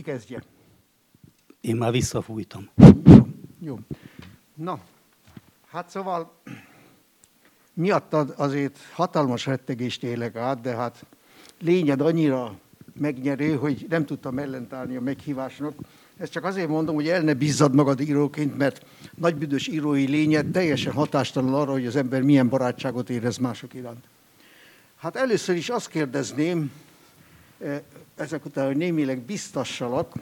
Ki kezdje? Én már visszafújtam. Jó. Na, hát szóval miattad azért hatalmas rettegést élek át, de hát lényed annyira megnyerő, hogy nem tudtam ellentállni a meghívásnak. Ezt csak azért mondom, hogy el ne bízzad magad íróként, mert nagybüdös írói lényed teljesen hatástalan arra, hogy az ember milyen barátságot érez mások iránt. Hát először is azt kérdezném, eh, ezek után, hogy némileg biztassalak,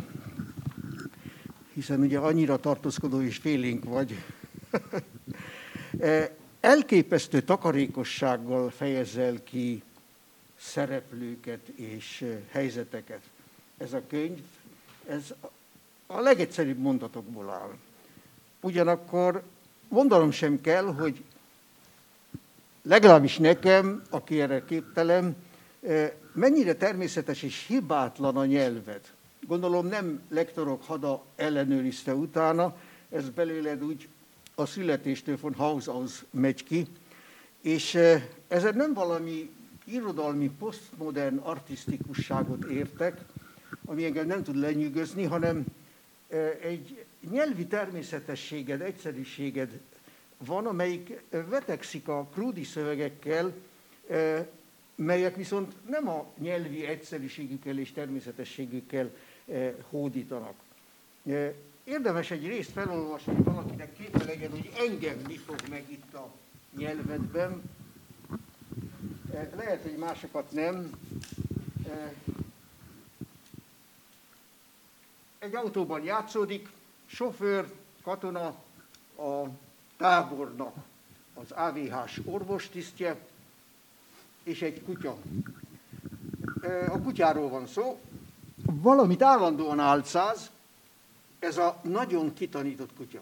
hiszen ugye annyira tartózkodó és félénk vagy. Elképesztő takarékossággal fejezel ki szereplőket és helyzeteket. Ez a könyv, ez a legegyszerűbb mondatokból áll. Ugyanakkor mondanom sem kell, hogy legalábbis nekem, aki erre képtelem, eh, mennyire természetes és hibátlan a nyelved. Gondolom nem lektorok hada ellenőrizte utána, ez belőled úgy a születéstől von aus megy ki, és ezzel nem valami irodalmi, posztmodern artistikusságot értek, ami engem nem tud lenyűgözni, hanem egy nyelvi természetességed, egyszerűséged van, amelyik vetekszik a krúdi szövegekkel, melyek viszont nem a nyelvi egyszerűségükkel és természetességükkel hódítanak. Érdemes egy részt felolvasni, hogy valakinek képe legyen, hogy engem mi fog meg itt a nyelvedben. Lehet, hogy másokat nem. Egy autóban játszódik, sofőr, katona, a tábornak az AVH-s orvostisztje, és egy kutya. A kutyáról van szó, valamit állandóan álcáz, ez a nagyon kitanított kutya.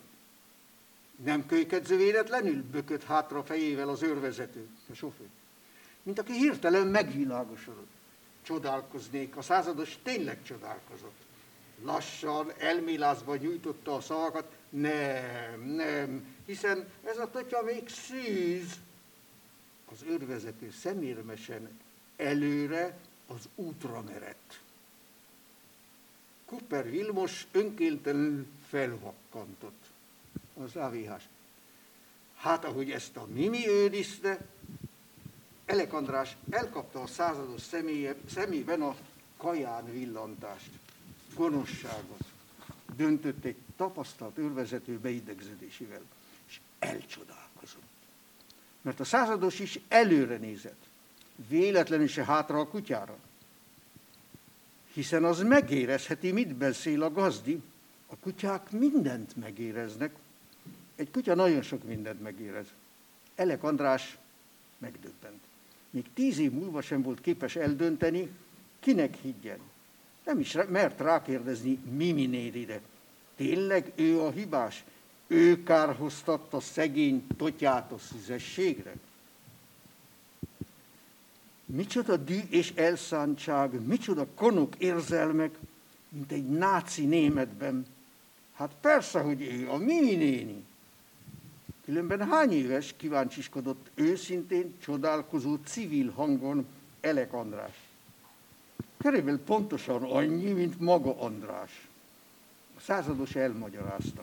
Nem kölykedző véletlenül bökött hátra fejével az őrvezető, a sofőr. Mint aki hirtelen megvilágosodott. Csodálkoznék, a százados tényleg csodálkozott. Lassan, elmélázva nyújtotta a szavakat, nem, nem, hiszen ez a totya még szűz. Az őrvezető szemérmesen előre az útra merett. Cooper Vilmos önkéntelenül felvakkantott az AVH. Hát, ahogy ezt a Mimi őrizte, Elek András elkapta a százados személye, szemében a kaján villantást, gonoszságot. Döntött egy tapasztalt őrvezető beidegződésével, és elcsodálkozott. Mert a százados is előre nézett, véletlenül se hátra a kutyára hiszen az megérezheti, mit beszél a gazdi. A kutyák mindent megéreznek. Egy kutya nagyon sok mindent megérez. Elek András megdöbbent. Még tíz év múlva sem volt képes eldönteni, kinek higgyen. Nem is mert rákérdezni Mimi nénire. Tényleg ő a hibás? Ő kárhoztatta szegény totyát a szüzességre? Micsoda dű és elszántság, micsoda konok érzelmek, mint egy náci németben. Hát persze, hogy ő, a mi néni. Különben hány éves kíváncsiskodott őszintén, csodálkozó civil hangon Elek András. Körülbelül pontosan annyi, mint maga András. A százados elmagyarázta.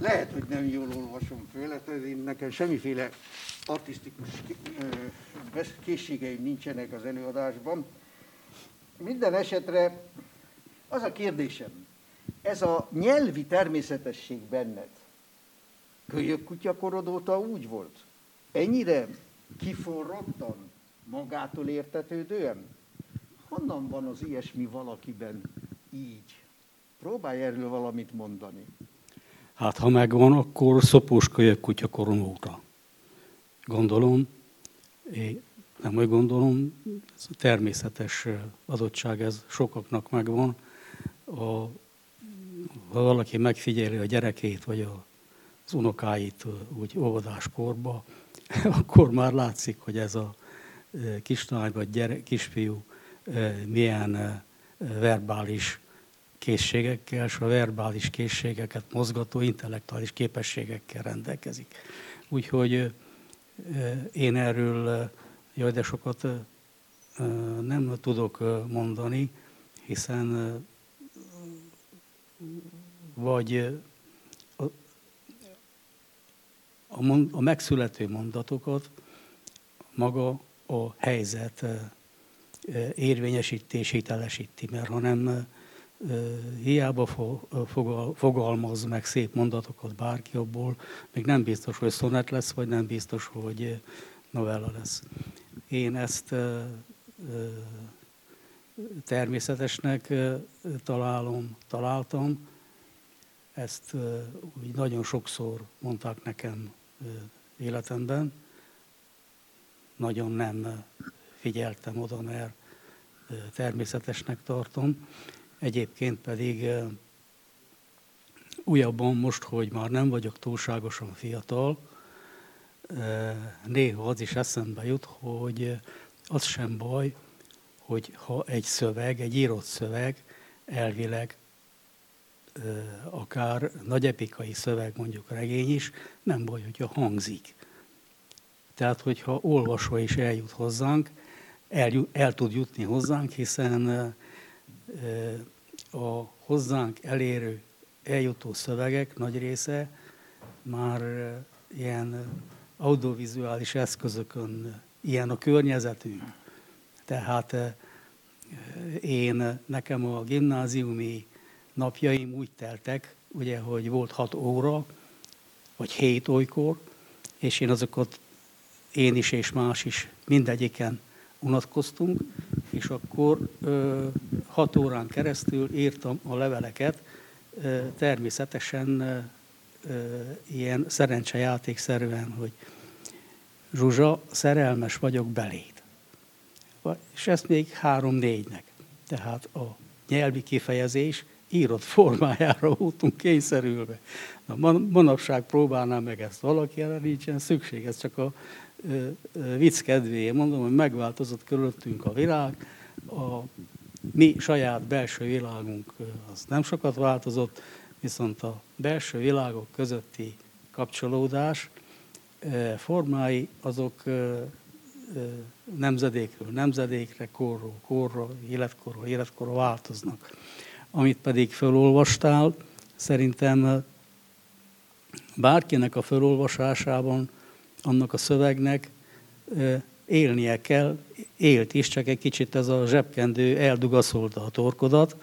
Lehet, hogy nem jól olvasom föl, hát én nekem semmiféle artistikus készségeim nincsenek az előadásban. Minden esetre az a kérdésem, ez a nyelvi természetesség benned, kölyök kutyakorod óta úgy volt? Ennyire kiforrottan, magától értetődően? Honnan van az ilyesmi valakiben így? Próbálj erről valamit mondani. Hát ha megvan, akkor szopós kölyök kutyakoron óta gondolom, én nem úgy gondolom, ez a természetes adottság, ez sokaknak megvan. A, ha valaki megfigyeli a gyerekét, vagy a, az unokáit úgy óvodáskorba, akkor már látszik, hogy ez a kislány vagy gyere, kisfiú milyen verbális készségekkel, és a verbális készségeket mozgató intellektuális képességekkel rendelkezik. Úgyhogy én erről, jaj, de sokat nem tudok mondani, hiszen vagy a megszülető mondatokat maga a helyzet érvényesítés, hitelesíti, mert ha nem hiába fogalmaz meg szép mondatokat bárki abból, még nem biztos, hogy szonet lesz, vagy nem biztos, hogy novella lesz. Én ezt természetesnek találom, találtam. Ezt úgy nagyon sokszor mondták nekem életemben. Nagyon nem figyeltem oda, mert természetesnek tartom. Egyébként pedig újabban most, hogy már nem vagyok túlságosan fiatal, néha az is eszembe jut, hogy az sem baj, hogy ha egy szöveg, egy írott szöveg elvileg akár nagy epikai szöveg, mondjuk regény is, nem baj, hogyha hangzik. Tehát, hogyha olvasó is eljut hozzánk, el, el tud jutni hozzánk, hiszen a hozzánk elérő, eljutó szövegek nagy része már ilyen audiovizuális eszközökön, ilyen a környezetünk. Tehát én, nekem a gimnáziumi napjaim úgy teltek, ugye, hogy volt hat óra, vagy hét olykor, és én azokat, én is és más is mindegyiken unatkoztunk, és akkor hat órán keresztül írtam a leveleket, természetesen ilyen szerencsejátékszerűen, hogy Zsuzsa, szerelmes vagyok beléd. És ezt még három-négynek. Tehát a nyelvi kifejezés írott formájára voltunk kényszerülve. Na, manapság próbálnám meg ezt valaki, erre nincsen szükség, ez csak a vicc kedvéért mondom, hogy megváltozott körülöttünk a világ, a mi saját belső világunk az nem sokat változott, viszont a belső világok közötti kapcsolódás formái azok nemzedékről nemzedékre, korról korra, életkorról életkorra változnak. Amit pedig felolvastál, szerintem bárkinek a felolvasásában annak a szövegnek élnie kell, élt is, csak egy kicsit ez a zsebkendő eldugaszolta a torkodat,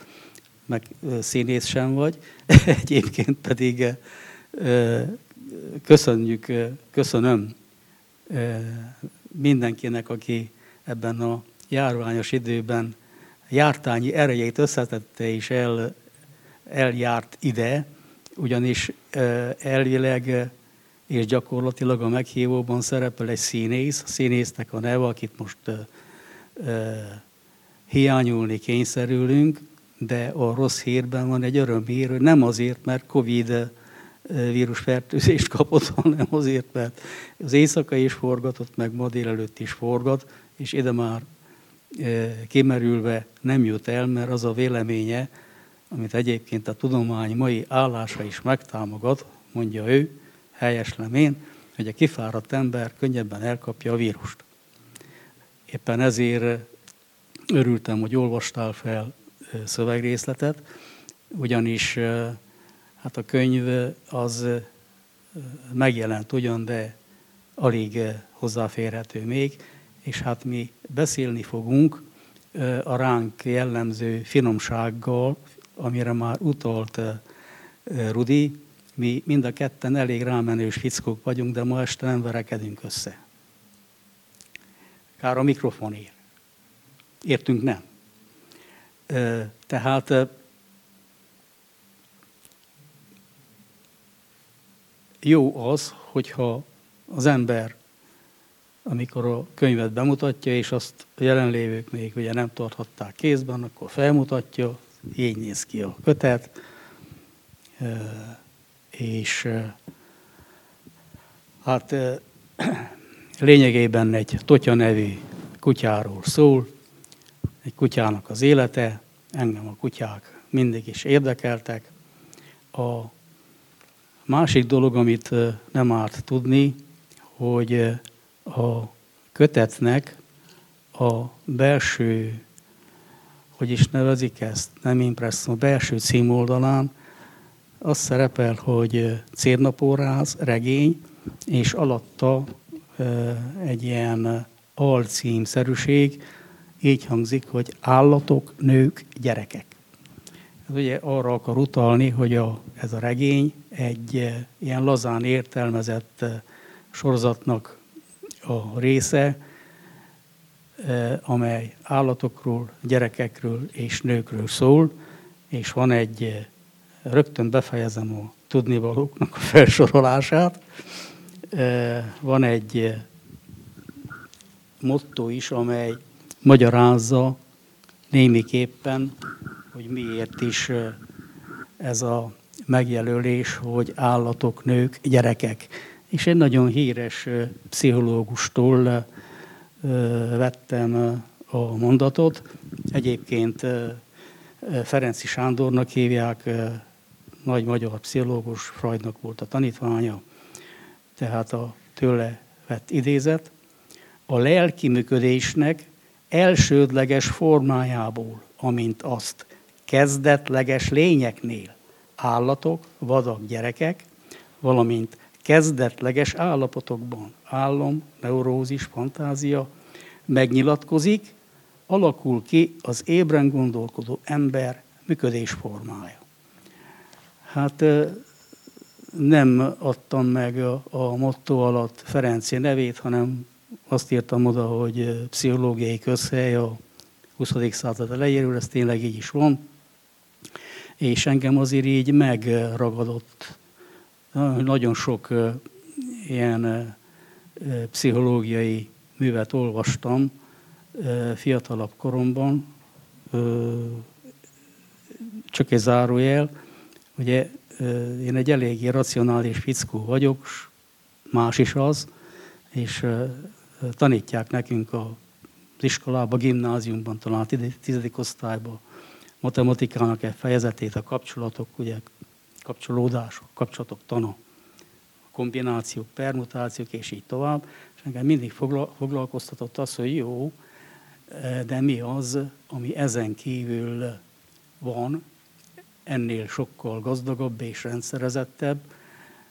meg színész sem vagy, egyébként pedig köszönjük, köszönöm mindenkinek, aki ebben a járványos időben jártányi erejét összetette és el, eljárt ide, ugyanis elvileg és gyakorlatilag a meghívóban szerepel egy színész, a színésznek a neve, akit most hiányolni kényszerülünk, de a rossz hírben van egy örömhír, hogy nem azért, mert Covid vírusfertőzést kapott, hanem azért, mert az éjszaka is forgatott, meg ma délelőtt is forgat, és ide már kimerülve nem jut el, mert az a véleménye, amit egyébként a tudomány mai állása is megtámogat, mondja ő, helyeslem én, hogy a kifáradt ember könnyebben elkapja a vírust. Éppen ezért örültem, hogy olvastál fel szövegrészletet, ugyanis hát a könyv az megjelent ugyan, de alig hozzáférhető még, és hát mi beszélni fogunk a ránk jellemző finomsággal, amire már utalt Rudi, mi mind a ketten elég rámenős fickók vagyunk, de ma este nem verekedünk össze. Kár a mikrofonért. Értünk nem. Tehát jó az, hogyha az ember, amikor a könyvet bemutatja, és azt a jelenlévők még ugye nem tarthatták kézben, akkor felmutatja, így néz ki a kötet, és hát lényegében egy Totya nevű kutyáról szól, egy kutyának az élete, engem a kutyák mindig is érdekeltek. A másik dolog, amit nem árt tudni, hogy a kötetnek a belső, hogy is nevezik ezt, nem impresszum, a belső címoldalán az szerepel, hogy cérnapóráz, regény, és alatta egy ilyen alcímszerűség, így hangzik, hogy állatok, nők, gyerekek. Ez ugye arra akar utalni, hogy a, ez a regény egy ilyen lazán értelmezett sorozatnak a része, amely állatokról, gyerekekről és nőkről szól, és van egy, rögtön befejezem a tudnivalóknak a felsorolását, van egy motto is, amely magyarázza némiképpen, hogy miért is ez a megjelölés, hogy állatok, nők, gyerekek. És egy nagyon híres pszichológustól vettem a mondatot. Egyébként Ferenci Sándornak hívják, nagy magyar pszichológus, Freudnak volt a tanítványa, tehát a tőle vett idézet. A lelki működésnek elsődleges formájából, amint azt kezdetleges lényeknél, állatok, vadak, gyerekek, valamint kezdetleges állapotokban, álom, neurózis, fantázia megnyilatkozik, alakul ki az ébren gondolkodó ember működésformája. Hát nem adtam meg a, a motto alatt Ferenci nevét, hanem azt írtam oda, hogy pszichológiai közhely a 20. század elejéről, ez tényleg így is van. És engem azért így megragadott nagyon sok ilyen pszichológiai művet olvastam fiatalabb koromban, csak egy zárójel, ugye én egy eléggé racionális fickó vagyok, más is az, és tanítják nekünk az iskolában, gimnáziumban, talán a tizedik osztályban matematikának egy fejezetét, a kapcsolatok, ugye kapcsolódások, kapcsolatok tana, kombinációk, permutációk, és így tovább. És engem mindig foglalkoztatott az, hogy jó, de mi az, ami ezen kívül van, ennél sokkal gazdagabb és rendszerezettebb,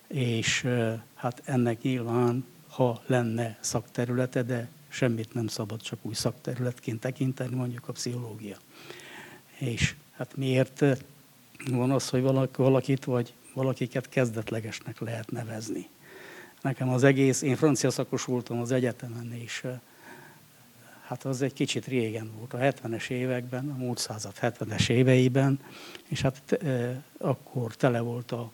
és hát ennek nyilván, ha lenne szakterülete, de semmit nem szabad csak új szakterületként tekinteni, mondjuk a pszichológia. És hát miért van az, hogy valakit vagy valakiket kezdetlegesnek lehet nevezni. Nekem az egész, én francia szakos voltam az egyetemen, és hát az egy kicsit régen volt, a 70-es években, a múlt század 70-es éveiben, és hát e, akkor tele volt a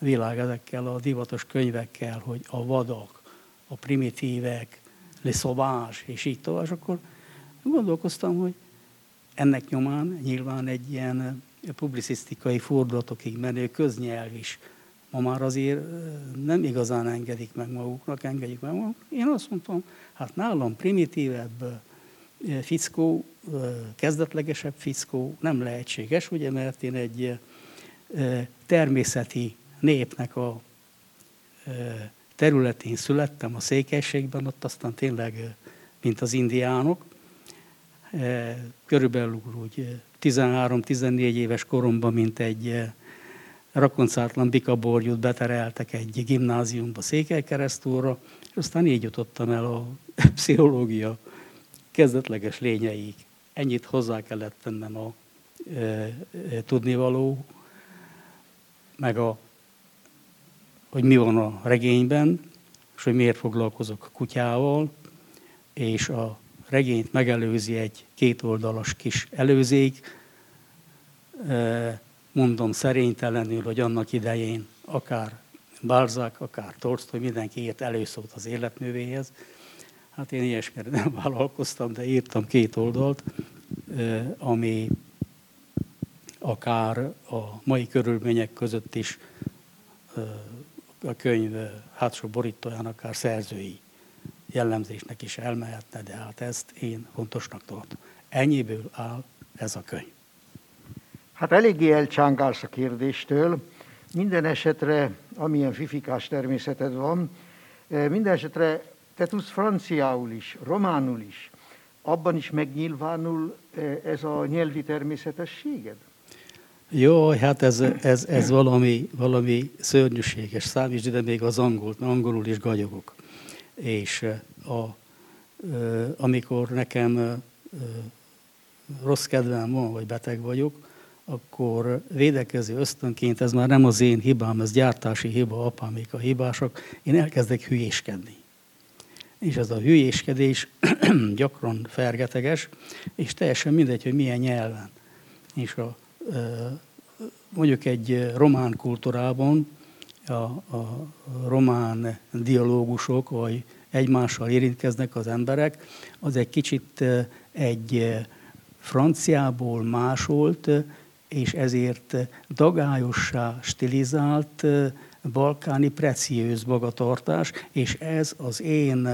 világ ezekkel a divatos könyvekkel, hogy a vadak, a primitívek, le sauvage, és így tovább, és akkor gondolkoztam, hogy ennek nyomán nyilván egy ilyen publicisztikai fordulatokig menő köznyelv is ma már azért nem igazán engedik meg maguknak, engedjük meg maguknak. Én azt mondtam, hát nálam primitívebb fickó, kezdetlegesebb fickó nem lehetséges, ugye, mert én egy természeti népnek a területén születtem, a székelységben, ott aztán tényleg, mint az indiánok, körülbelül úgy 13-14 éves koromban, mint egy rakoncátlan bikaborjút betereltek egy gimnáziumba Székelykeresztúrra, és aztán így jutottam el a pszichológia kezdetleges lényeig. Ennyit hozzá kellett tennem a e, e, tudnivaló, meg a, hogy mi van a regényben, és hogy miért foglalkozok a kutyával, és a regényt megelőzi egy kétoldalas kis előzék, mondom szerénytelenül, hogy annak idején akár Balzac, akár Tolstoy, mindenki írt előszót az életművéhez, Hát én ilyesmire nem vállalkoztam, de írtam két oldalt, ami akár a mai körülmények között is a könyv hátsó borítóján akár szerzői jellemzésnek is elmehetne, de hát ezt én fontosnak tartom. Ennyiből áll ez a könyv. Hát eléggé elcsángálsz a kérdéstől. Minden esetre, amilyen fifikás természeted van, minden esetre te tudsz franciául is, románul is, abban is megnyilvánul ez a nyelvi természetességed? Jó, hát ez, ez, ez valami, valami szörnyűséges. Számítsd ide még az angolt, mert angolul is gagyogok. És a, amikor nekem rossz kedvem van, vagy beteg vagyok, akkor védekező ösztönként, ez már nem az én hibám, ez gyártási hiba, apámék a hibások, én elkezdek hülyéskedni. És ez a hülyéskedés gyakran fergeteges, és teljesen mindegy, hogy milyen nyelven. És a, mondjuk egy román kultúrában a, a román dialógusok, vagy egymással érintkeznek az emberek, az egy kicsit egy franciából másolt, és ezért dagályossá stilizált balkáni preciőz magatartás, és ez az én,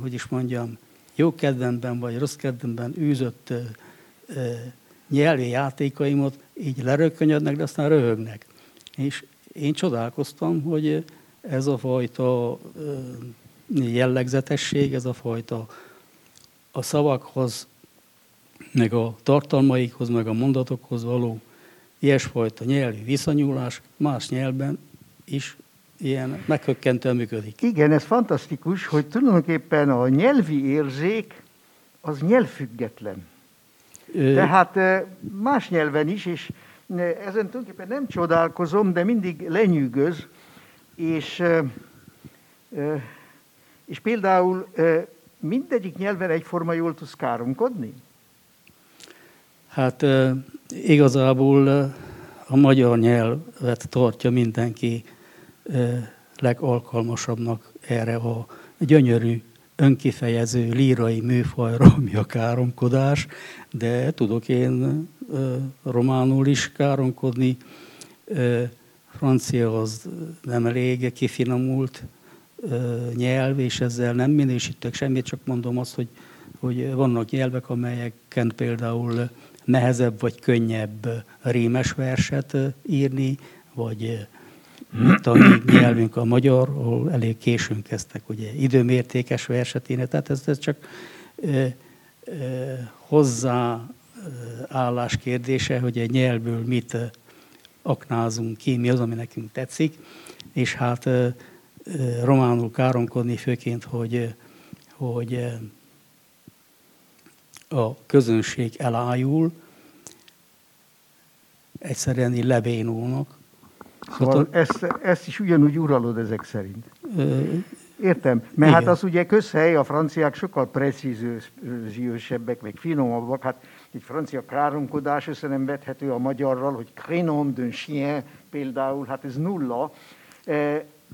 hogy is mondjam, jó kedvemben vagy rossz kedvemben űzött nyelvi játékaimat így lerökkönnyednek, de aztán röhögnek. És én csodálkoztam, hogy ez a fajta jellegzetesség, ez a fajta a szavakhoz, meg a tartalmaikhoz, meg a mondatokhoz való ilyesfajta nyelvi viszonyulás más nyelvben is ilyen meghökkentően működik. Igen, ez fantasztikus, hogy tulajdonképpen a nyelvi érzék az nyelvfüggetlen. Ö... Tehát más nyelven is, és ezen tulajdonképpen nem csodálkozom, de mindig lenyűgöz, és, és például mindegyik nyelven egyforma jól tudsz káromkodni? Hát igazából a magyar nyelvet tartja mindenki legalkalmasabbnak erre a gyönyörű, önkifejező lírai műfajra, ami a káromkodás, de tudok én románul is káromkodni, francia az nem elég kifinomult nyelv, és ezzel nem minősítök semmit, csak mondom azt, hogy, hogy vannak nyelvek, amelyeken például nehezebb vagy könnyebb rémes verset írni, vagy mi nyelvünk a magyar, ahol elég későn kezdtek ugye időmértékes verset írni, tehát ez, ez csak e, e, hozzáállás kérdése, hogy egy nyelvből mit aknázunk ki, mi az, ami nekünk tetszik, és hát románul káromkodni főként, hogy, hogy a közönség elájul, egyszerűen így lebénulnak. Szóval ezt, ezt is ugyanúgy uralod ezek szerint. Értem, mert hát Igen. hát az ugye közhely, a franciák sokkal precíziősebbek, meg finomabbak. Hát egy francia káromkodás össze nem vethető a magyarral, hogy crénom d'un chien például, hát ez nulla.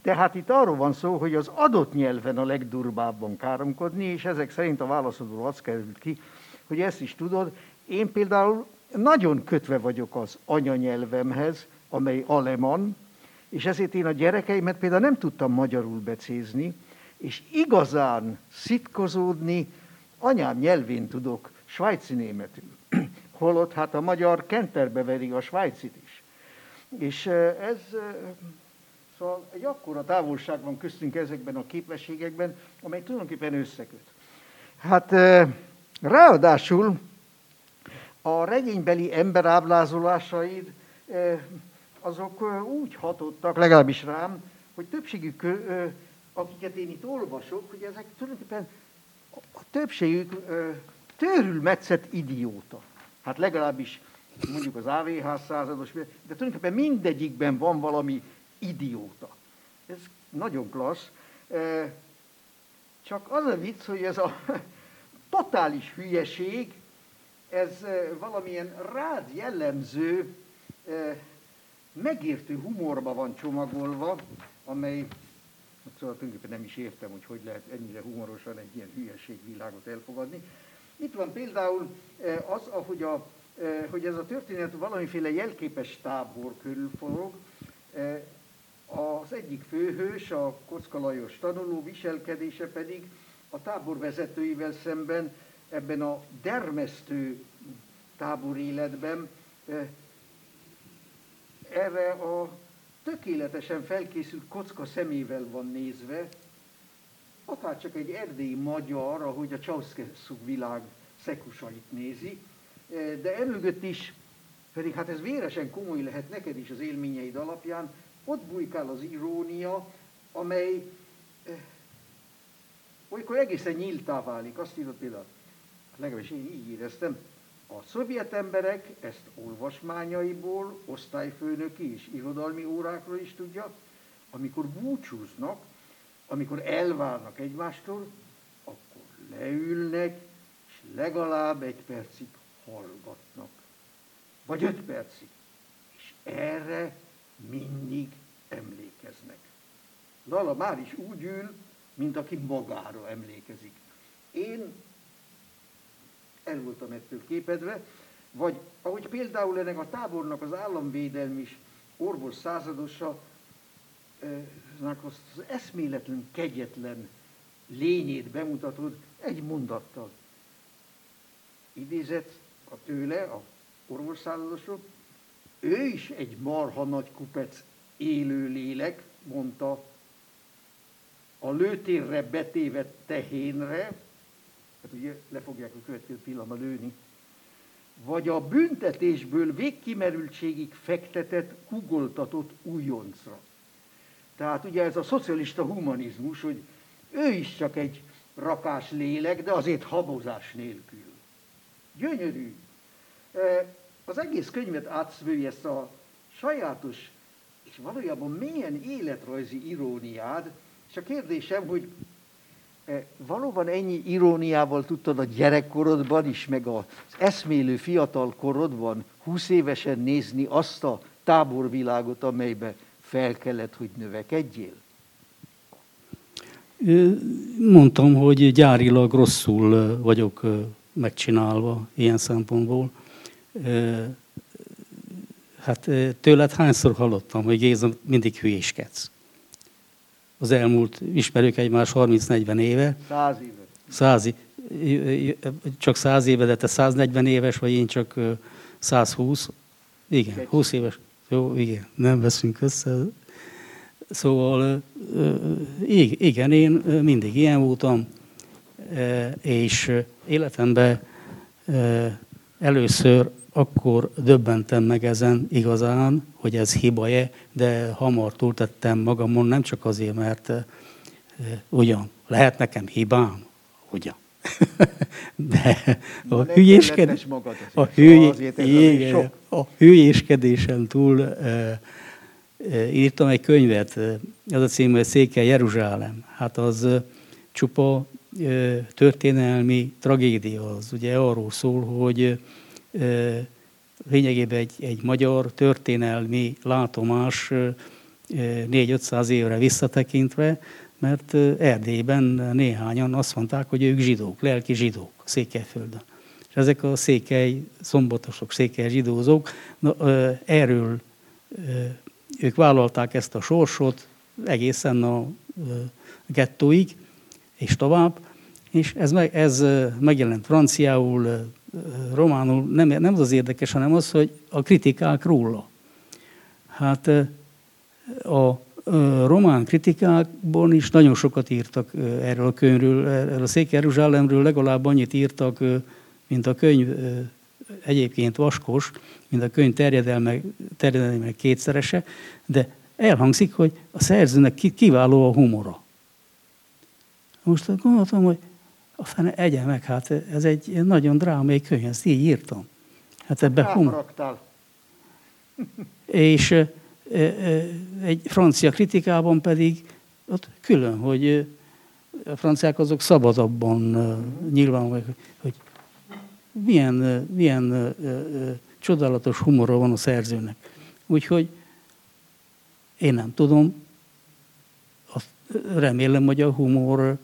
Tehát itt arról van szó, hogy az adott nyelven a legdurbábban káromkodni, és ezek szerint a válaszodból az került ki, hogy ezt is tudod. Én például nagyon kötve vagyok az anyanyelvemhez, amely aleman, és ezért én a gyerekeimet például nem tudtam magyarul becézni, és igazán szitkozódni anyám nyelvén tudok svájci németül. Holott hát a magyar kenterbe veri a svájcit is. És ez, szóval egy akkora távolság van köztünk ezekben a képességekben, amely tulajdonképpen összeköt. Hát Ráadásul a regénybeli emberáblázolásaid azok úgy hatottak, legalábbis rám, hogy többségük, akiket én itt olvasok, hogy ezek tulajdonképpen a többségük metszett idióta. Hát legalábbis mondjuk az AVH százados, de tulajdonképpen mindegyikben van valami idióta. Ez nagyon klassz. Csak az a vicc, hogy ez a totális hülyeség, ez valamilyen rád jellemző, megértő humorba van csomagolva, amely, hát szóval tulajdonképpen nem is értem, hogy hogy lehet ennyire humorosan egy ilyen hülyeségvilágot elfogadni. Itt van például az, ahogy a, hogy ez a történet valamiféle jelképes tábor körül forog. Az egyik főhős, a Kocka Lajos tanuló viselkedése pedig a tábor vezetőivel szemben ebben a dermesztő táboréletben eh, erre a tökéletesen felkészült kocka szemével van nézve, akár csak egy erdélyi magyar, ahogy a Ceausescu világ szekusait nézi, de emögött is, pedig hát ez véresen komoly lehet neked is az élményeid alapján, ott bujkál az irónia, amely olykor egészen nyíltá válik. Azt írott például, legalábbis én így éreztem, a szovjet emberek ezt olvasmányaiból, osztályfőnöki és irodalmi órákról is tudja, amikor búcsúznak, amikor elválnak egymástól, akkor leülnek, és legalább egy percig hallgatnak. Vagy öt percig. És erre mindig emlékeznek. Lala már is úgy ül, mint aki magára emlékezik. Én el voltam ettől képedve, vagy ahogy például ennek a tábornak az államvédelmi is orvos századosa, az eszméletlen, kegyetlen lényét bemutatod egy mondattal. Idézett a tőle, a orvos századosról, ő is egy marha nagy kupec élő lélek, mondta a lőtérre betévet tehénre, hát ugye le fogják a következő pillanatban lőni, vagy a büntetésből végkimerültségig fektetett, kugoltatott újoncra. Tehát ugye ez a szocialista humanizmus, hogy ő is csak egy rakás lélek, de azért habozás nélkül. Gyönyörű. E, az egész könyvet átszvői ezt a sajátos és valójában milyen életrajzi iróniád, és a kérdésem, hogy valóban ennyi iróniával tudtad a gyerekkorodban is, meg az eszmélő fiatal korodban, húsz évesen nézni azt a táborvilágot, amelybe fel kellett, hogy növekedjél? Mondtam, hogy gyárilag rosszul vagyok megcsinálva ilyen szempontból. Hát tőled hányszor hallottam, hogy Géza mindig hülyéskedsz. Az elmúlt, ismerők egymás 30-40 éve. Száz éve. Száz, csak száz éve, de te 140 éves, vagy én csak 120. Igen, 20 éves. Jó, igen, nem veszünk össze. Szóval igen, én mindig ilyen voltam, és életemben először akkor döbbentem meg ezen igazán, hogy ez hiba-e, de hamar túltettem magamon, nem csak azért, mert ugyan, lehet nekem hibám, ugyan. De a, hülyéskedés, a, hüly, igen, a hülyéskedésen túl e, e, írtam egy könyvet, az a cím, hogy Székely Jeruzsálem. Hát az csupa e, történelmi tragédia, az ugye arról szól, hogy lényegében egy, egy magyar történelmi látomás 4-500 évre visszatekintve, mert Erdélyben néhányan azt mondták, hogy ők zsidók, lelki zsidók Székelyföldön. És ezek a székely szombatosok, székely zsidózók, na, erről ők vállalták ezt a sorsot egészen a gettóig, és tovább, és ez, meg, ez megjelent franciául, románul, nem, nem az az érdekes, hanem az, hogy a kritikák róla. Hát a román kritikákban is nagyon sokat írtak erről a könyvről, erről a Szék Jeruzsálemről legalább annyit írtak, mint a könyv egyébként vaskos, mint a könyv terjedelme, terjedelme kétszerese, de elhangzik, hogy a szerzőnek kiváló a humora. Most gondoltam, hogy a fene egye meg, hát ez egy nagyon drámai könyv, ezt így írtam. Hát ebbe humor. És egy francia kritikában pedig ott külön, hogy a franciák azok szabadabban nyilván, hogy milyen, milyen csodálatos humora van a szerzőnek. Úgyhogy én nem tudom, azt remélem, hogy a humor,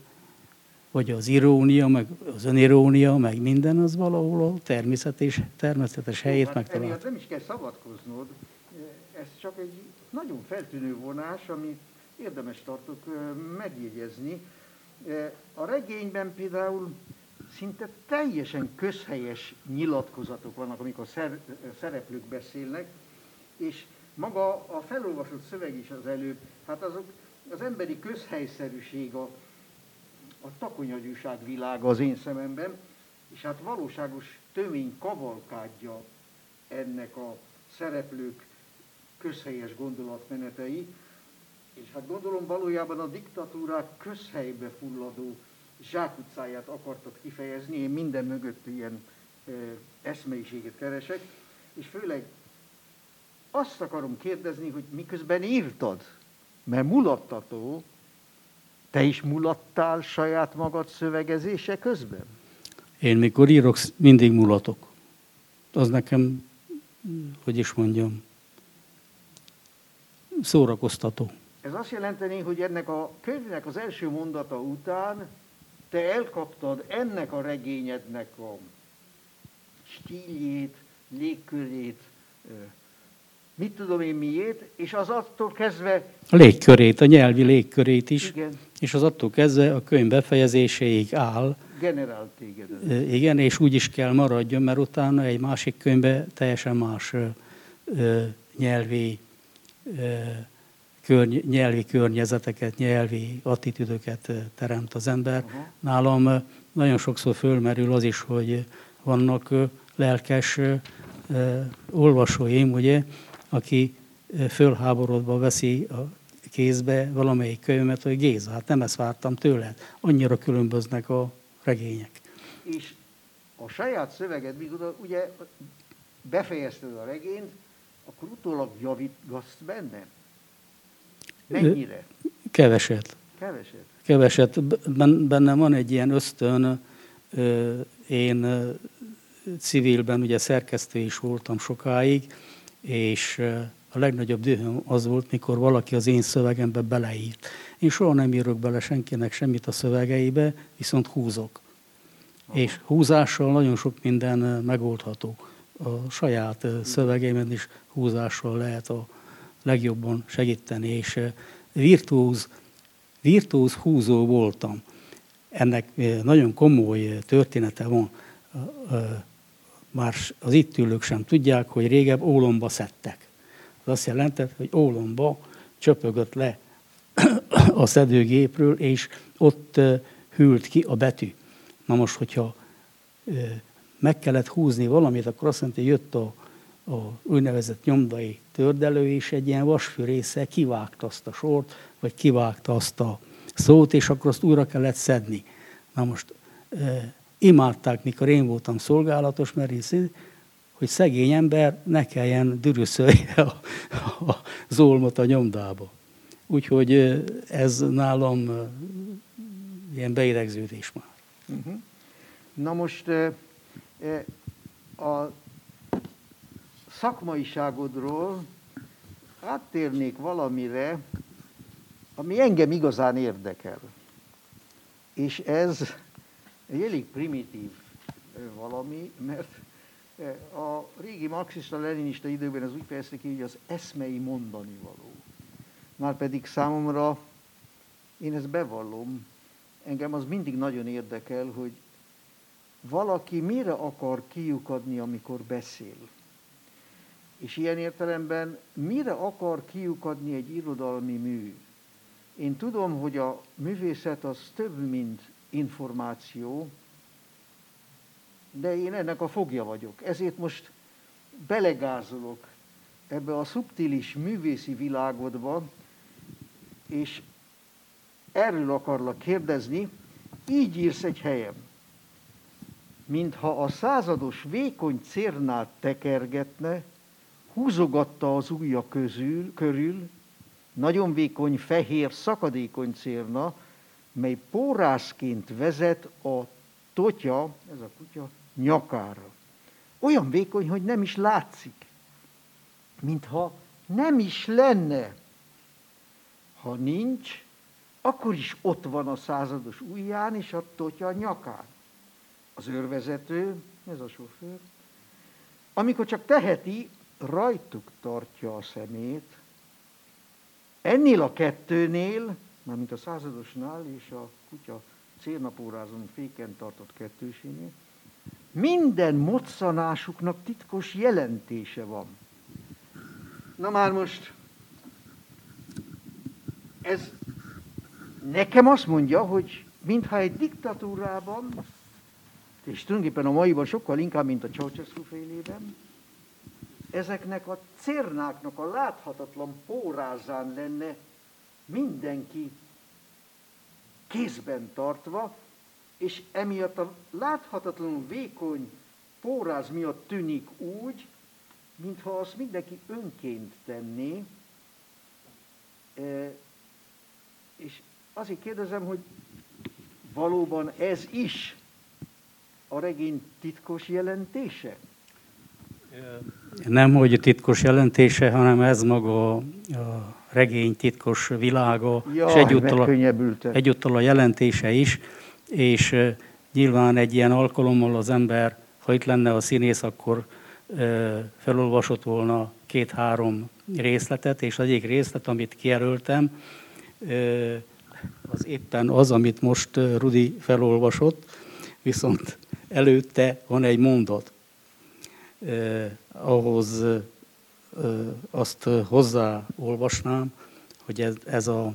vagy az irónia, meg az önirónia, meg minden, az valahol a természetes, természetes helyét hát megtalál. Nem is kell szabadkoznod, ez csak egy nagyon feltűnő vonás, amit érdemes tartok megjegyezni. A regényben például szinte teljesen közhelyes nyilatkozatok vannak, amikor szereplők beszélnek, és maga a felolvasott szöveg is az előbb, hát azok az emberi közhelyszerűség, a a takonyagyúság világa az én szememben, és hát valóságos tömény kavalkádja ennek a szereplők közhelyes gondolatmenetei, és hát gondolom valójában a diktatúrák közhelybe fulladó zsákutcáját akartad kifejezni, én minden mögött ilyen e, eszmeiséget keresek, és főleg azt akarom kérdezni, hogy miközben írtad, mert mulattató, te is mulattál saját magad szövegezése közben? Én mikor írok, mindig mulatok. Az nekem, hogy is mondjam, szórakoztató. Ez azt jelenteni, hogy ennek a könyvnek az első mondata után te elkaptad ennek a regényednek a stíljét, légkörét, mit tudom én miért, és az attól kezdve... A légkörét, a nyelvi légkörét is, igen. És az attól kezdve a könyv befejezéséig áll. Generál téged. Igen, és úgy is kell maradjon, mert utána egy másik könyvbe teljesen más nyelvi körny- nyelvi környezeteket, nyelvi attitűdöket teremt az ember. Uh-huh. Nálam nagyon sokszor fölmerül az is, hogy vannak lelkes olvasóim, ugye, aki fölháborodva veszi a kézbe valamelyik könyvemet, hogy Géza, hát nem ezt vártam tőled. Annyira különböznek a regények. És a saját szöveged, míg ugye befejezted a regényt, akkor utólag javítgatsz benne? Mennyire? Keveset. Keveset? Keveset. Bennem van egy ilyen ösztön, én civilben ugye szerkesztő is voltam sokáig, és a legnagyobb dühöm az volt, mikor valaki az én szövegembe beleírt. Én soha nem írok bele senkinek semmit a szövegeibe, viszont húzok. Aha. És húzással nagyon sok minden megoldható. A saját szövegeimen is húzással lehet a legjobban segíteni, és virtuóz, virtuóz húzó voltam. Ennek nagyon komoly története van. Már az itt ülők sem tudják, hogy régebb ólomba szedtek. Az azt jelentett, hogy ólomba csöpögött le a szedőgépről, és ott hűlt ki a betű. Na most, hogyha meg kellett húzni valamit, akkor azt jelenti, hogy jött a, a úgynevezett nyomdai tördelő, és egy ilyen vasfűrésze kivágta azt a sort, vagy kivágta azt a szót, és akkor azt újra kellett szedni. Na most e, imádták, mikor én voltam szolgálatos, mert én hogy szegény ember ne kelljen dürüszölje a, a zolmot a nyomdába. Úgyhogy ez nálam ilyen beidegződés már. Uh-huh. Na most a szakmaiságodról áttérnék valamire, ami engem igazán érdekel. És ez egy elég primitív valami, mert a régi marxista-leninista időben ez úgy fejezte ki, hogy az eszmei mondani való. Márpedig számomra, én ezt bevallom, engem az mindig nagyon érdekel, hogy valaki mire akar kiukadni, amikor beszél. És ilyen értelemben mire akar kiukadni egy irodalmi mű? Én tudom, hogy a művészet az több, mint információ, de én ennek a fogja vagyok. Ezért most belegázolok ebbe a szubtilis művészi világodba, és erről akarlak kérdezni, így írsz egy helyem. Mintha a százados vékony cérnát tekergetne, húzogatta az ujja közül, körül, nagyon vékony, fehér, szakadékony cérna, mely pórászként vezet a totya, ez a kutya, nyakára. Olyan vékony, hogy nem is látszik, mintha nem is lenne. Ha nincs, akkor is ott van a százados ujján és a totya nyakán. Az őrvezető, ez a sofőr, amikor csak teheti, rajtuk tartja a szemét, ennél a kettőnél, mármint a századosnál és a kutya célnapórázon féken tartott kettősénél, minden moccanásuknak titkos jelentése van. Na már most, ez nekem azt mondja, hogy mintha egy diktatúrában, és tulajdonképpen a maiban sokkal inkább, mint a Ceausescu félében, ezeknek a cérnáknak a láthatatlan pórázán lenne mindenki kézben tartva, és emiatt a láthatatlanul vékony póráz miatt tűnik úgy, mintha azt mindenki önként tenné, e, és azért kérdezem, hogy valóban ez is a regény titkos jelentése? Nem, hogy titkos jelentése, hanem ez maga a regény titkos világa, Jaj, és egyúttal a, egyúttal a jelentése is, és nyilván egy ilyen alkalommal az ember, ha itt lenne a színész, akkor felolvasott volna két-három részletet, és az egyik részlet, amit kijelöltem, az éppen az, amit most Rudi felolvasott, viszont előtte van egy mondat. ahhoz azt hozzáolvasnám, hogy ez, ez a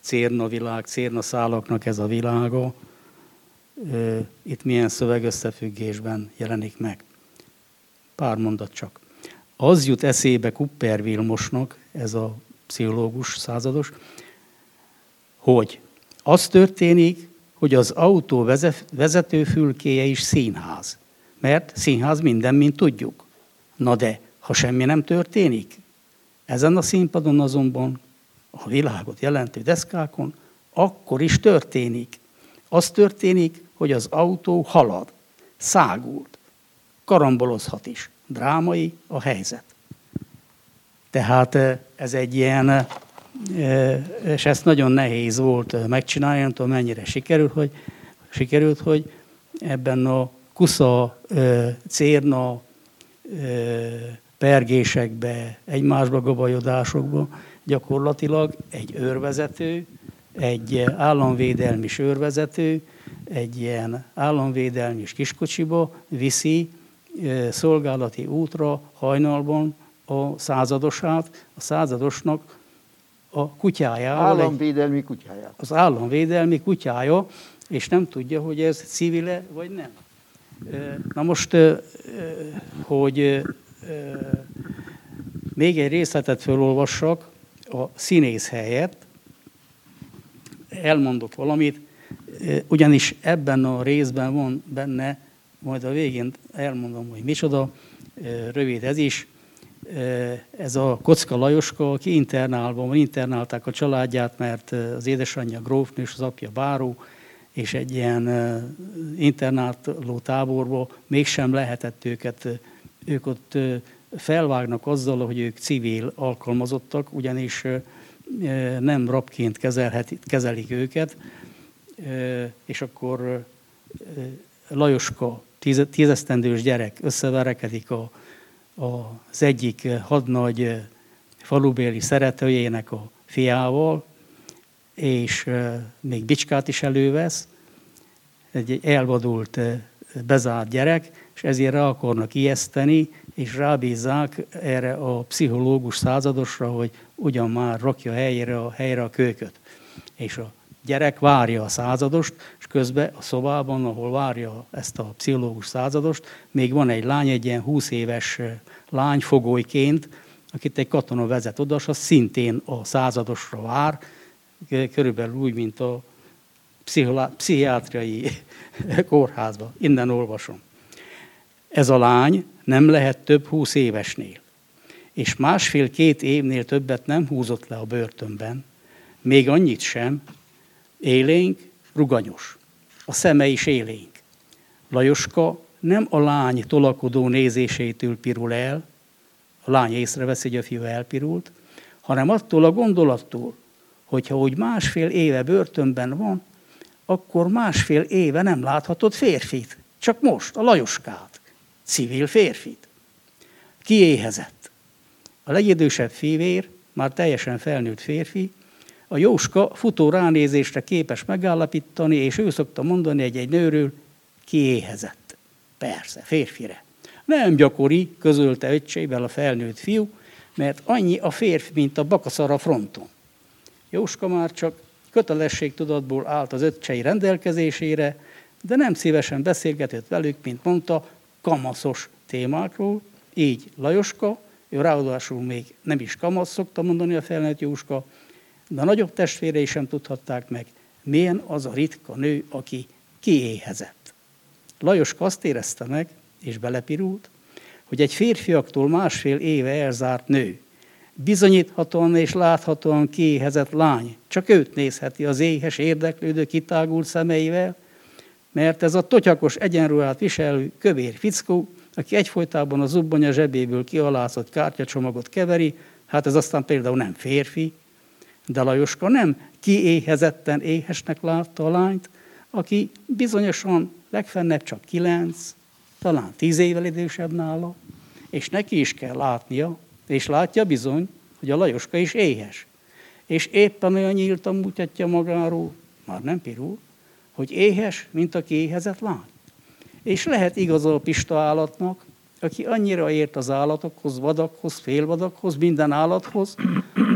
cérna világ, cérna szálaknak ez a világa, itt milyen szövegösszefüggésben jelenik meg. Pár mondat csak. Az jut eszébe Kupper Vilmosnak, ez a pszichológus százados, hogy az történik, hogy az autó vezetőfülkéje is színház. Mert színház minden, mint tudjuk. Na de, ha semmi nem történik, ezen a színpadon azonban a világot jelentő deszkákon, akkor is történik. Az történik, hogy az autó halad, szágult, karambolozhat is. Drámai a helyzet. Tehát eh, ez egy ilyen, és ezt nagyon nehéz volt megcsinálni, nem tudom mennyire sikerült, hogy, sikerült, hogy ebben a kusza, cérna, pergésekbe, egymásba gabajodásokba gyakorlatilag egy őrvezető, egy államvédelmi őrvezető, egy ilyen államvédelmi kiskocsiba viszi szolgálati útra hajnalban a századosát, a századosnak a kutyájával. Államvédelmi kutyája. Az államvédelmi kutyája, és nem tudja, hogy ez civile vagy nem. Na most, hogy még egy részletet felolvassak a színész helyett, elmondok valamit, ugyanis ebben a részben van benne, majd a végén elmondom, hogy micsoda, rövid ez is, ez a Kocka Lajoska, aki internálban internálták a családját, mert az édesanyja grófnő és az apja báró, és egy ilyen internáló táborba mégsem lehetett őket, ők ott felvágnak azzal, hogy ők civil alkalmazottak, ugyanis nem rabként kezelik őket, és akkor Lajoska, tízesztendős gyerek összeverekedik a, a, az egyik hadnagy falubéli szeretőjének a fiával, és még bicskát is elővesz, egy elvadult, bezárt gyerek, és ezért rá akarnak ijeszteni, és rábízzák erre a pszichológus századosra, hogy ugyan már rakja helyre a, helyre a kölyköt. És a gyerek várja a századost, és közben a szobában, ahol várja ezt a pszichológus századost, még van egy lány, egy ilyen 20 éves lány fogolyként, akit egy katona vezet oda, és az szintén a századosra vár, körülbelül úgy, mint a pszichiátriai kórházban. Innen olvasom. Ez a lány nem lehet több húsz évesnél, és másfél-két évnél többet nem húzott le a börtönben, még annyit sem, élénk, ruganyos. A szeme is élénk. Lajoska nem a lány tolakodó nézésétől pirul el, a lány észreveszi, hogy a fiú elpirult, hanem attól a gondolattól, hogyha úgy másfél éve börtönben van, akkor másfél éve nem láthatod férfit. Csak most, a Lajoskát, civil férfit. Kiéhezett. A legidősebb fivér, már teljesen felnőtt férfi, a Jóska futó ránézésre képes megállapítani, és ő szokta mondani egy-egy nőről, kiéhezett. Persze, férfire. Nem gyakori, közölte öccsével a felnőtt fiú, mert annyi a férfi, mint a bakaszar a fronton. Jóska már csak kötelességtudatból állt az öccsei rendelkezésére, de nem szívesen beszélgetett velük, mint mondta, kamaszos témákról, így Lajoska, ő ráadásul még nem is kamasz, szokta mondani a felnőtt Jóska, de a nagyobb testvérei sem tudhatták meg, milyen az a ritka nő, aki kiéhezett. Lajoska azt érezte meg, és belepirult, hogy egy férfiaktól másfél éve elzárt nő, bizonyíthatóan és láthatóan kiéhezett lány, csak őt nézheti az éhes, érdeklődő, kitágult szemeivel, mert ez a totyakos egyenruhát viselő kövér fickó, aki egyfolytában a zubbonya zsebéből kialázott kártyacsomagot keveri, hát ez aztán például nem férfi, de Lajoska nem kiéhezetten éhesnek látta a lányt, aki bizonyosan legfennebb csak kilenc, talán tíz évvel idősebb nála, és neki is kell látnia, és látja bizony, hogy a Lajoska is éhes. És éppen olyan nyíltan mutatja magáról, már nem pirul, hogy éhes, mint aki éhezett lány. És lehet igaz a pista állatnak, aki annyira ért az állatokhoz, vadakhoz, félvadakhoz, minden állathoz,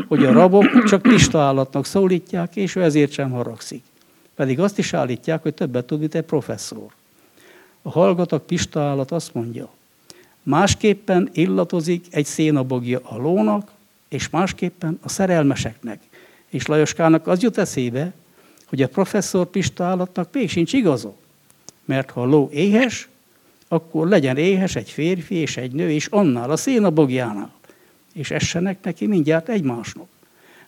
hogy a rabok csak pista állatnak szólítják, és ő ezért sem haragszik. Pedig azt is állítják, hogy többet tud, mint egy professzor. A hallgatak pista állat azt mondja, másképpen illatozik egy szénabogja a lónak, és másképpen a szerelmeseknek. És Lajoskának az jut eszébe, hogy a professzor Pista állatnak még sincs igaza. Mert ha a ló éhes, akkor legyen éhes egy férfi és egy nő, és annál a szénabogjánál. És essenek neki mindjárt egymásnak.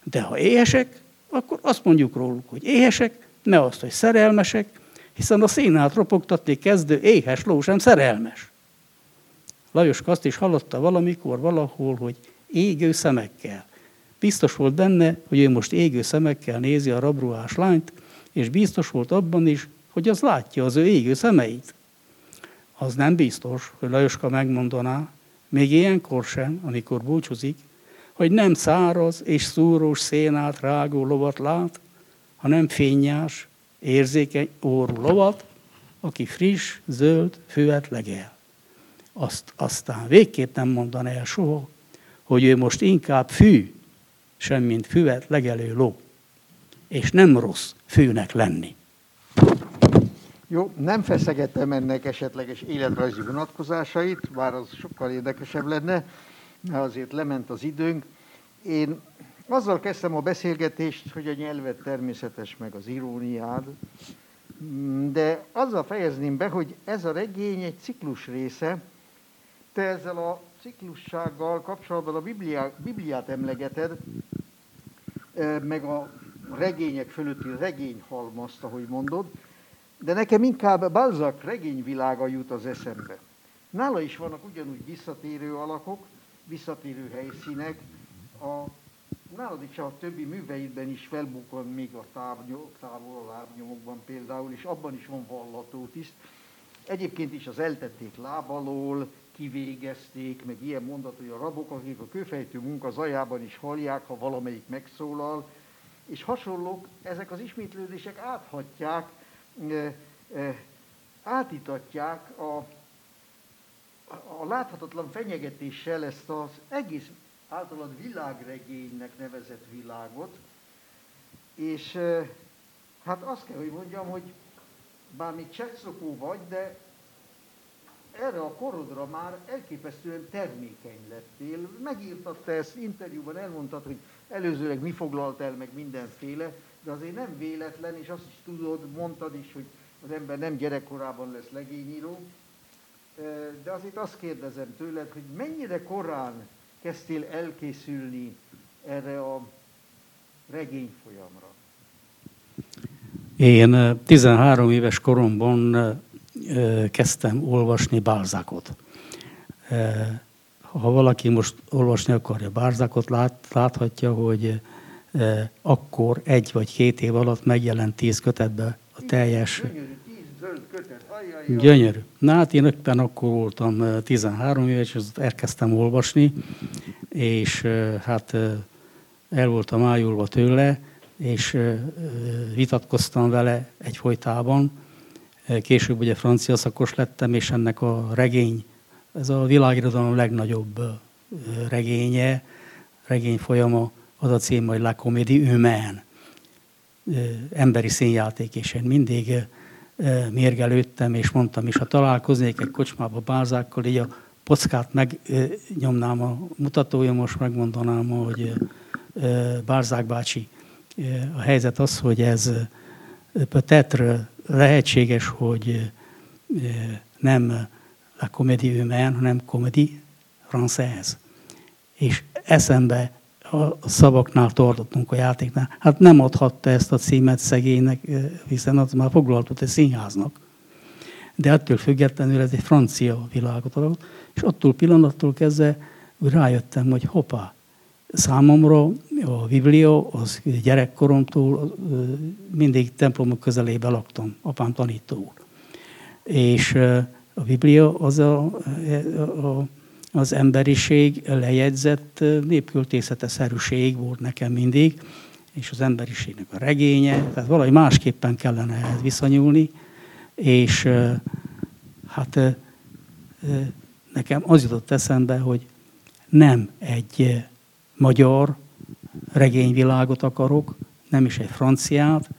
De ha éhesek, akkor azt mondjuk róluk, hogy éhesek, ne azt, hogy szerelmesek, hiszen a szénát ropogtatni kezdő éhes ló sem szerelmes. Lajos azt is hallotta valamikor valahol, hogy égő szemekkel. Biztos volt benne, hogy ő most égő szemekkel nézi a rabruhás lányt, és biztos volt abban is, hogy az látja az ő égő szemeit. Az nem biztos, hogy Lajoska megmondaná, még ilyenkor sem, amikor búcsúzik, hogy nem száraz és szúrós szénát rágó lovat lát, hanem fényás, érzékeny órú lovat, aki friss, zöld, füvet legel. Azt aztán végképp nem mondan el soha, hogy ő most inkább fű, semmint füvet legelő ló. És nem rossz fűnek lenni. Jó, nem feszegettem ennek esetleges életrajzi vonatkozásait, bár az sokkal érdekesebb lenne, mert azért lement az időnk. Én azzal kezdtem a beszélgetést, hogy a nyelvet természetes, meg az iróniád, de azzal fejezném be, hogy ez a regény egy ciklus része. Te ezzel a ciklussággal kapcsolatban a Bibliát, Bibliát emlegeted, meg a regények fölötti regényhalmazt, ahogy mondod, de nekem inkább Balzac regényvilága jut az eszembe. Nála is vannak ugyanúgy visszatérő alakok, visszatérő helyszínek, a, nálad is a többi műveidben is felbukkan még a távnyom, távol a lábnyomokban például, és abban is van vallató tiszt. Egyébként is az eltették lábalól, kivégezték, meg ilyen mondat, hogy a rabok, akik a kőfejtő munka zajában is hallják, ha valamelyik megszólal, és hasonlók, ezek az ismétlődések áthatják, átítatják a, a láthatatlan fenyegetéssel ezt az egész általad világregénynek nevezett világot, és hát azt kell, hogy mondjam, hogy bár még vagy, de erre a korodra már elképesztően termékeny lettél. Megírtad te ezt interjúban, elmondtad, hogy előzőleg mi foglalt el, meg mindenféle, de azért nem véletlen, és azt is tudod, mondtad is, hogy az ember nem gyerekkorában lesz legényíró, de azért azt kérdezem tőled, hogy mennyire korán kezdtél elkészülni erre a regény folyamra? Én 13 éves koromban kezdtem olvasni Bálzákot. Ha valaki most olvasni akarja lát, láthatja, hogy akkor egy vagy két év alatt megjelent tíz kötetbe a teljes... Gyönyörű. Na hát én éppen akkor voltam 13 éves, és elkezdtem olvasni, és hát el voltam ájulva tőle, és vitatkoztam vele egyfolytában, Később ugye francia szakos lettem, és ennek a regény, ez a világirodalom legnagyobb regénye, regény folyama, az a cím, hogy La Comédie Humaine. emberi színjáték, és én mindig mérgelődtem, és mondtam is, ha találkoznék egy kocsmába bázákkal, így a pockát megnyomnám a mutatója, most megmondanám, hogy Bárzák bácsi, a helyzet az, hogy ez peut lehetséges, hogy nem la comédie humaine, hanem comédie française. És eszembe a szavaknál tartottunk a játéknál. Hát nem adhatta ezt a címet szegénynek, hiszen az már foglaltott egy színháznak. De ettől függetlenül ez egy francia világot adott, és attól pillanattól kezdve rájöttem, hogy hoppá, számomra a Biblia, az gyerekkoromtól mindig templomok közelébe laktam, apám tanító És a Biblia az a, a, az emberiség lejegyzett népköltészete szerűség volt nekem mindig, és az emberiségnek a regénye, tehát valahogy másképpen kellene ehhez viszonyulni, és hát nekem az jutott eszembe, hogy nem egy magyar regényvilágot akarok, nem is egy franciát,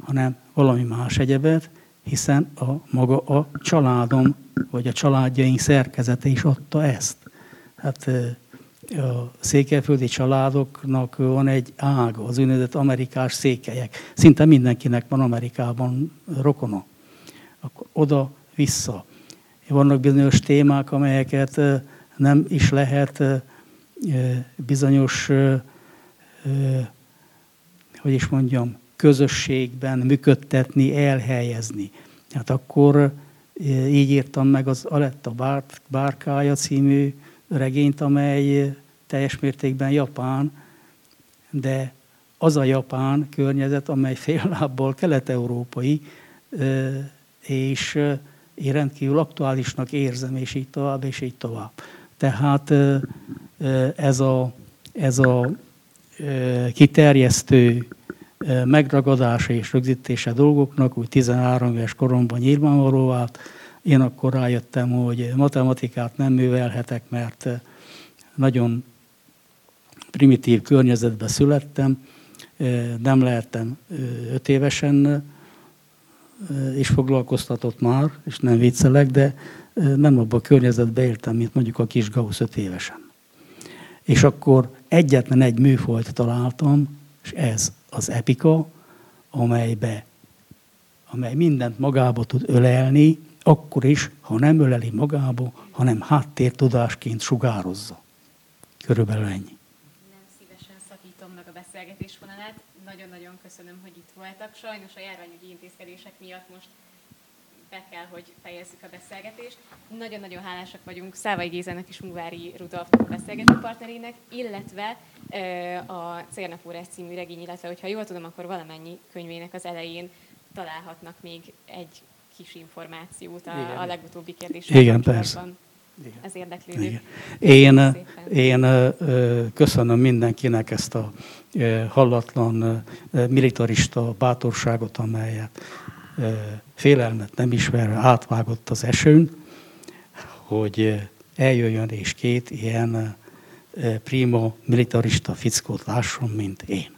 hanem valami más egyebet, hiszen a maga a családom, vagy a családjaink szerkezete is adta ezt. Hát a székelyföldi családoknak van egy ága, az úgynevezett amerikás székelyek. Szinte mindenkinek van Amerikában rokona. Akkor oda-vissza. Vannak bizonyos témák, amelyeket nem is lehet bizonyos, hogy is mondjam, közösségben működtetni, elhelyezni. Hát akkor így írtam meg az Aletta Bárkája című regényt, amely teljes mértékben japán, de az a japán környezet, amely fél lábbal kelet-európai, és én rendkívül aktuálisnak érzem, és így tovább, és így tovább. Tehát ez a, ez a kiterjesztő megragadása és rögzítése dolgoknak, úgy 13 éves koromban nyilvánvaló vált. Én akkor rájöttem, hogy matematikát nem művelhetek, mert nagyon primitív környezetben születtem, nem lehettem öt évesen, és foglalkoztatott már, és nem viccelek, de nem abban a környezetben éltem, mint mondjuk a kis Gauss öt évesen. És akkor egyetlen egy műfajt találtam, és ez az epika, amelybe, amely mindent magába tud ölelni, akkor is, ha nem öleli magába, hanem háttértudásként sugározza. Körülbelül ennyi. Nem szívesen szakítom meg a beszélgetés vonalát. Nagyon-nagyon köszönöm, hogy itt voltak. Sajnos a járványügyi intézkedések miatt most be kell, hogy fejezzük a beszélgetést. Nagyon-nagyon hálásak vagyunk Szávai Gézának és Mugvári Rudolfnak beszélgető partnerének, illetve a Célnapórás című regény, illetve hogyha jól tudom, akkor valamennyi könyvének az elején találhatnak még egy kis információt a, a legutóbbi kérdésre. Igen, persze. Ez érdeklődő. Én, én köszönöm mindenkinek ezt a hallatlan militarista bátorságot, amelyet félelmet nem ismerve átvágott az esőn, hogy eljöjjön és két ilyen primo militarista fickót lásson, mint én.